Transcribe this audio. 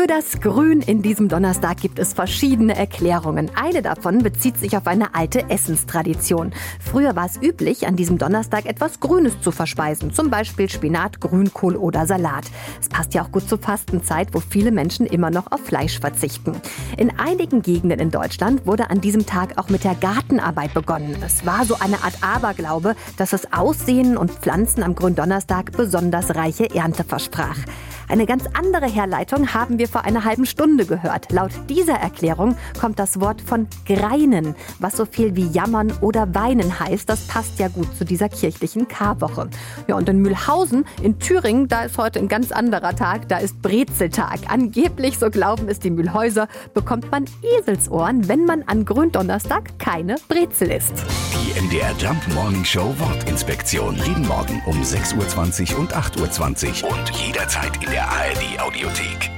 Für das Grün in diesem Donnerstag gibt es verschiedene Erklärungen. Eine davon bezieht sich auf eine alte Essenstradition. Früher war es üblich, an diesem Donnerstag etwas Grünes zu verspeisen, zum Beispiel Spinat, Grünkohl oder Salat. Es passt ja auch gut zur Fastenzeit, wo viele Menschen immer noch auf Fleisch verzichten. In einigen Gegenden in Deutschland wurde an diesem Tag auch mit der Gartenarbeit begonnen. Es war so eine Art Aberglaube, dass das Aussehen und Pflanzen am Gründonnerstag besonders reiche Ernte versprach. Eine ganz andere Herleitung haben wir vor einer halben Stunde gehört. Laut dieser Erklärung kommt das Wort von greinen, was so viel wie jammern oder weinen heißt. Das passt ja gut zu dieser kirchlichen Karwoche. Ja, und in Mühlhausen in Thüringen, da ist heute ein ganz anderer Tag, da ist Brezeltag. Angeblich, so glauben es die Mühlhäuser, bekommt man Eselsohren, wenn man an Gründonnerstag keine Brezel isst. Die MDR Jump Morning Show Wortinspektion. Jeden Morgen um 6.20 Uhr und 8.20 Uhr und jederzeit in der ARD Audiothek.